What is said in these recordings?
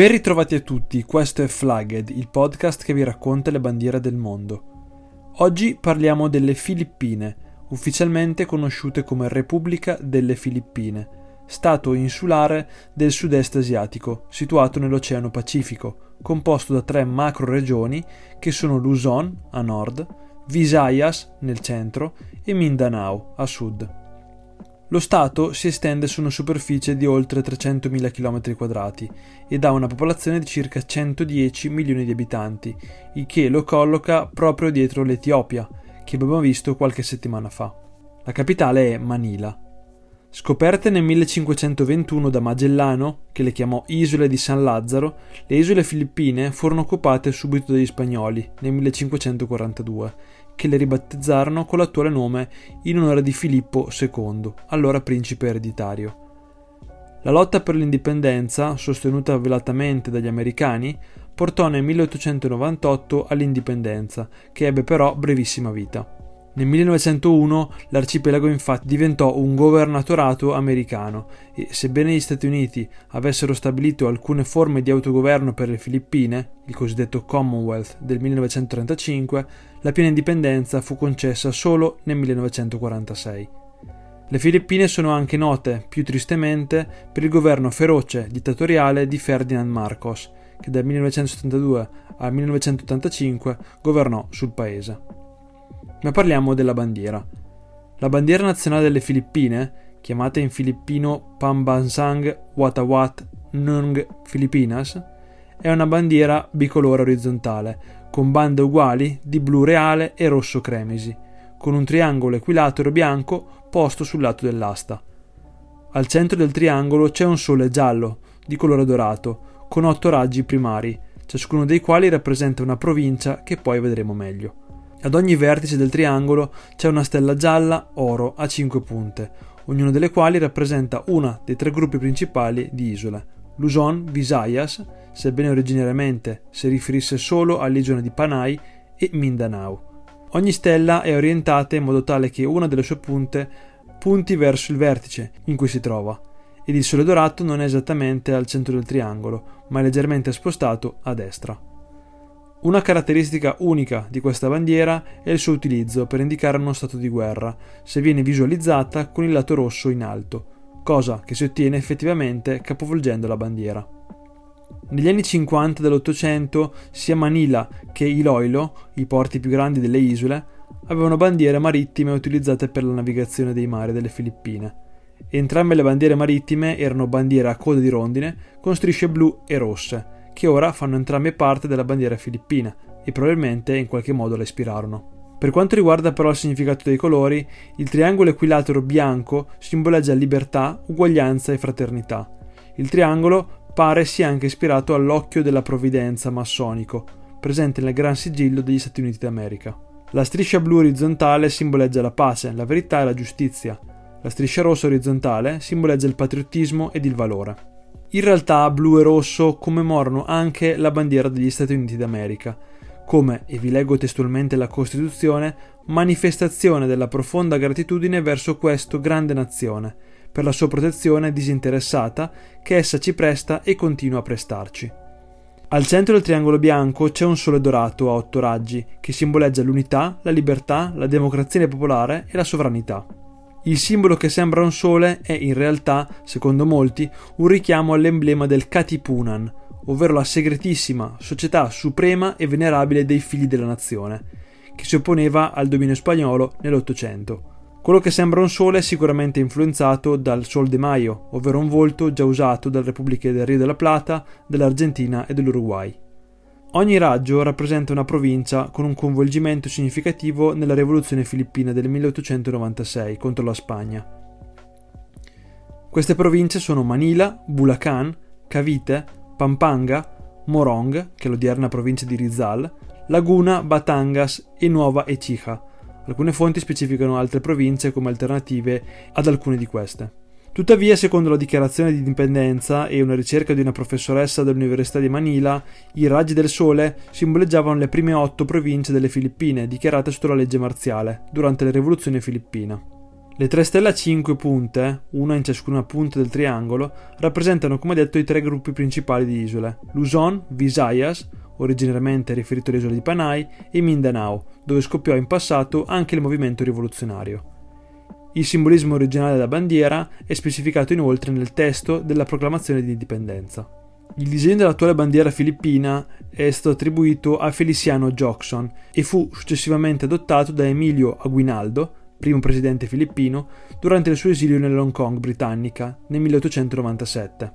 Ben ritrovati a tutti, questo è Flagged, il podcast che vi racconta le bandiere del mondo. Oggi parliamo delle Filippine, ufficialmente conosciute come Repubblica delle Filippine, stato insulare del sud-est asiatico, situato nell'Oceano Pacifico, composto da tre macro regioni che sono Luzon a nord, Visayas nel centro e Mindanao a sud. Lo Stato si estende su una superficie di oltre 300.000 km2 ed ha una popolazione di circa 110 milioni di abitanti, il che lo colloca proprio dietro l'Etiopia, che abbiamo visto qualche settimana fa. La capitale è Manila. Scoperte nel 1521 da Magellano, che le chiamò Isole di San Lazzaro, le isole filippine furono occupate subito dagli spagnoli nel 1542 che le ribattezzarono con l'attuale nome in onore di Filippo II, allora principe ereditario. La lotta per l'indipendenza, sostenuta velatamente dagli americani, portò nel 1898 all'indipendenza, che ebbe però brevissima vita. Nel 1901 l'arcipelago infatti diventò un governatorato americano e, sebbene gli Stati Uniti avessero stabilito alcune forme di autogoverno per le Filippine, il cosiddetto Commonwealth del 1935, la piena indipendenza fu concessa solo nel 1946. Le Filippine sono anche note, più tristemente, per il governo feroce dittatoriale di Ferdinand Marcos, che dal 1972 al 1985 governò sul paese ma parliamo della bandiera. La bandiera nazionale delle Filippine, chiamata in filippino Pambansang Watawat Nung Filipinas, è una bandiera bicolore orizzontale, con bande uguali di blu reale e rosso cremisi, con un triangolo equilatero bianco posto sul lato dell'asta. Al centro del triangolo c'è un sole giallo, di colore dorato, con otto raggi primari, ciascuno dei quali rappresenta una provincia che poi vedremo meglio. Ad ogni vertice del triangolo c'è una stella gialla oro a cinque punte, ognuna delle quali rappresenta una dei tre gruppi principali di isole. Luzon, Visayas, sebbene originariamente si riferisse solo all'isola di Panay, e Mindanao. Ogni stella è orientata in modo tale che una delle sue punte punti verso il vertice in cui si trova, ed il sole dorato non è esattamente al centro del triangolo, ma è leggermente spostato a destra. Una caratteristica unica di questa bandiera è il suo utilizzo per indicare uno stato di guerra, se viene visualizzata con il lato rosso in alto, cosa che si ottiene effettivamente capovolgendo la bandiera. Negli anni 50 dell'Ottocento sia Manila che Iloilo, i porti più grandi delle isole, avevano bandiere marittime utilizzate per la navigazione dei mari delle Filippine. Entrambe le bandiere marittime erano bandiere a coda di rondine con strisce blu e rosse, che ora fanno entrambe parte della bandiera filippina e probabilmente in qualche modo la ispirarono. Per quanto riguarda però il significato dei colori, il triangolo equilatero bianco simboleggia libertà, uguaglianza e fraternità. Il triangolo pare sia anche ispirato all'occhio della provvidenza massonico, presente nel Gran Sigillo degli Stati Uniti d'America. La striscia blu orizzontale simboleggia la pace, la verità e la giustizia. La striscia rossa orizzontale simboleggia il patriottismo ed il valore. In realtà blu e rosso commemorano anche la bandiera degli Stati Uniti d'America, come, e vi leggo testualmente la Costituzione, manifestazione della profonda gratitudine verso questa grande nazione, per la sua protezione disinteressata che essa ci presta e continua a prestarci. Al centro del triangolo bianco c'è un sole dorato a otto raggi, che simboleggia l'unità, la libertà, la democrazia popolare e la sovranità. Il simbolo che sembra un sole è in realtà, secondo molti, un richiamo all'emblema del Katipunan, ovvero la segretissima società suprema e venerabile dei figli della nazione, che si opponeva al dominio spagnolo nell'Ottocento. Quello che sembra un sole è sicuramente influenzato dal Sol de Mayo, ovvero un volto già usato dalle repubbliche del Rio della Plata, dell'Argentina e dell'Uruguay. Ogni raggio rappresenta una provincia con un coinvolgimento significativo nella rivoluzione filippina del 1896 contro la Spagna. Queste province sono Manila, Bulacan, Cavite, Pampanga, Morong, che è l'odierna provincia di Rizal, Laguna, Batangas e Nuova Ecija, Alcune fonti specificano altre province come alternative ad alcune di queste. Tuttavia, secondo la dichiarazione di indipendenza e una ricerca di una professoressa dell'Università di Manila, i raggi del sole simboleggiavano le prime otto province delle Filippine dichiarate sotto la legge marziale durante la rivoluzione filippina. Le tre stelle a cinque punte, una in ciascuna punta del triangolo, rappresentano come detto i tre gruppi principali di isole: Luzon, Visayas, originariamente riferito alle isole di Panay, e Mindanao, dove scoppiò in passato anche il movimento rivoluzionario. Il simbolismo originale della bandiera è specificato inoltre nel testo della proclamazione di indipendenza. Il disegno dell'attuale bandiera filippina è stato attribuito a Feliciano Jackson e fu successivamente adottato da Emilio Aguinaldo, primo presidente filippino, durante il suo esilio nell'Hong Kong britannica nel 1897.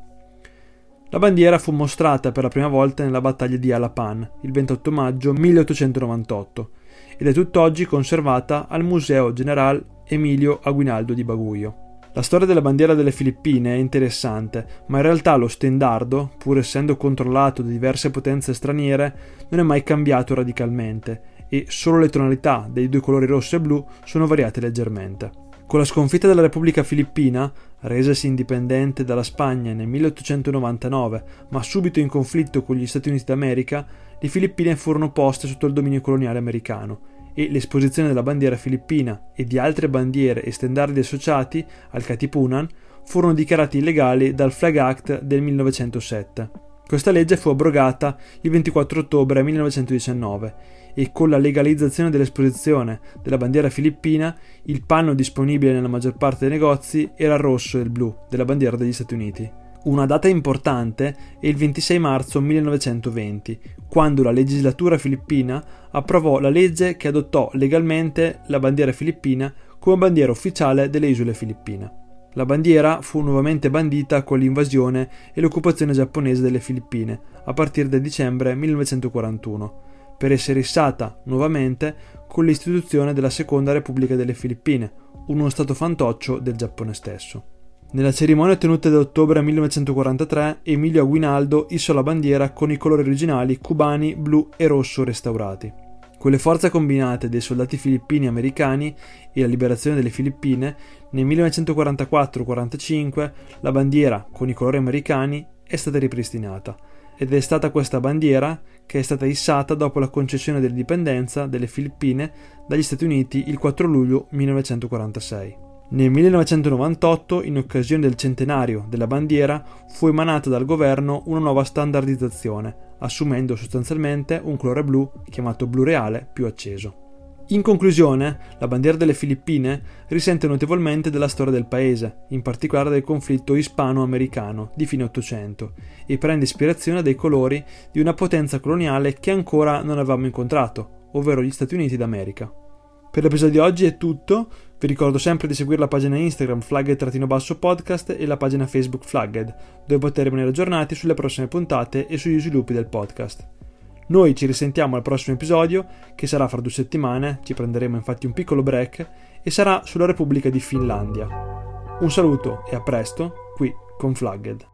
La bandiera fu mostrata per la prima volta nella battaglia di Alapan il 28 maggio 1898 ed è tutt'oggi conservata al Museo General Emilio Aguinaldo di Baguio. La storia della bandiera delle Filippine è interessante, ma in realtà lo stendardo, pur essendo controllato da diverse potenze straniere, non è mai cambiato radicalmente e solo le tonalità dei due colori rosso e blu sono variate leggermente. Con la sconfitta della Repubblica Filippina, resasi indipendente dalla Spagna nel 1899, ma subito in conflitto con gli Stati Uniti d'America, le Filippine furono poste sotto il dominio coloniale americano e l'esposizione della bandiera filippina e di altre bandiere e stendardi associati al Katipunan furono dichiarati illegali dal Flag Act del 1907. Questa legge fu abrogata il 24 ottobre 1919 e con la legalizzazione dell'esposizione della bandiera filippina il panno disponibile nella maggior parte dei negozi era il rosso e il blu della bandiera degli Stati Uniti. Una data importante è il 26 marzo 1920, quando la legislatura filippina approvò la legge che adottò legalmente la bandiera filippina come bandiera ufficiale delle isole filippine. La bandiera fu nuovamente bandita con l'invasione e l'occupazione giapponese delle Filippine a partire da dicembre 1941, per essere issata nuovamente con l'istituzione della Seconda Repubblica delle Filippine, uno stato fantoccio del Giappone stesso. Nella cerimonia tenuta ad ottobre 1943, Emilio Aguinaldo issò la bandiera con i colori originali cubani, blu e rosso restaurati. Con le forze combinate dei soldati filippini e americani e la liberazione delle Filippine, nel 1944-45 la bandiera con i colori americani è stata ripristinata ed è stata questa bandiera che è stata issata dopo la concessione dell'indipendenza delle Filippine dagli Stati Uniti il 4 luglio 1946. Nel 1998, in occasione del centenario della bandiera, fu emanata dal governo una nuova standardizzazione, assumendo sostanzialmente un colore blu chiamato blu reale più acceso. In conclusione, la bandiera delle Filippine risente notevolmente della storia del paese, in particolare del conflitto ispano-americano di fine Ottocento, e prende ispirazione dai colori di una potenza coloniale che ancora non avevamo incontrato, ovvero gli Stati Uniti d'America. Per l'episodio di oggi è tutto, vi ricordo sempre di seguire la pagina Instagram flagged-podcast e la pagina Facebook Flagged, dove poter rimanere aggiornati sulle prossime puntate e sugli sviluppi del podcast. Noi ci risentiamo al prossimo episodio, che sarà fra due settimane, ci prenderemo infatti un piccolo break, e sarà sulla Repubblica di Finlandia. Un saluto e a presto, qui con Flagged.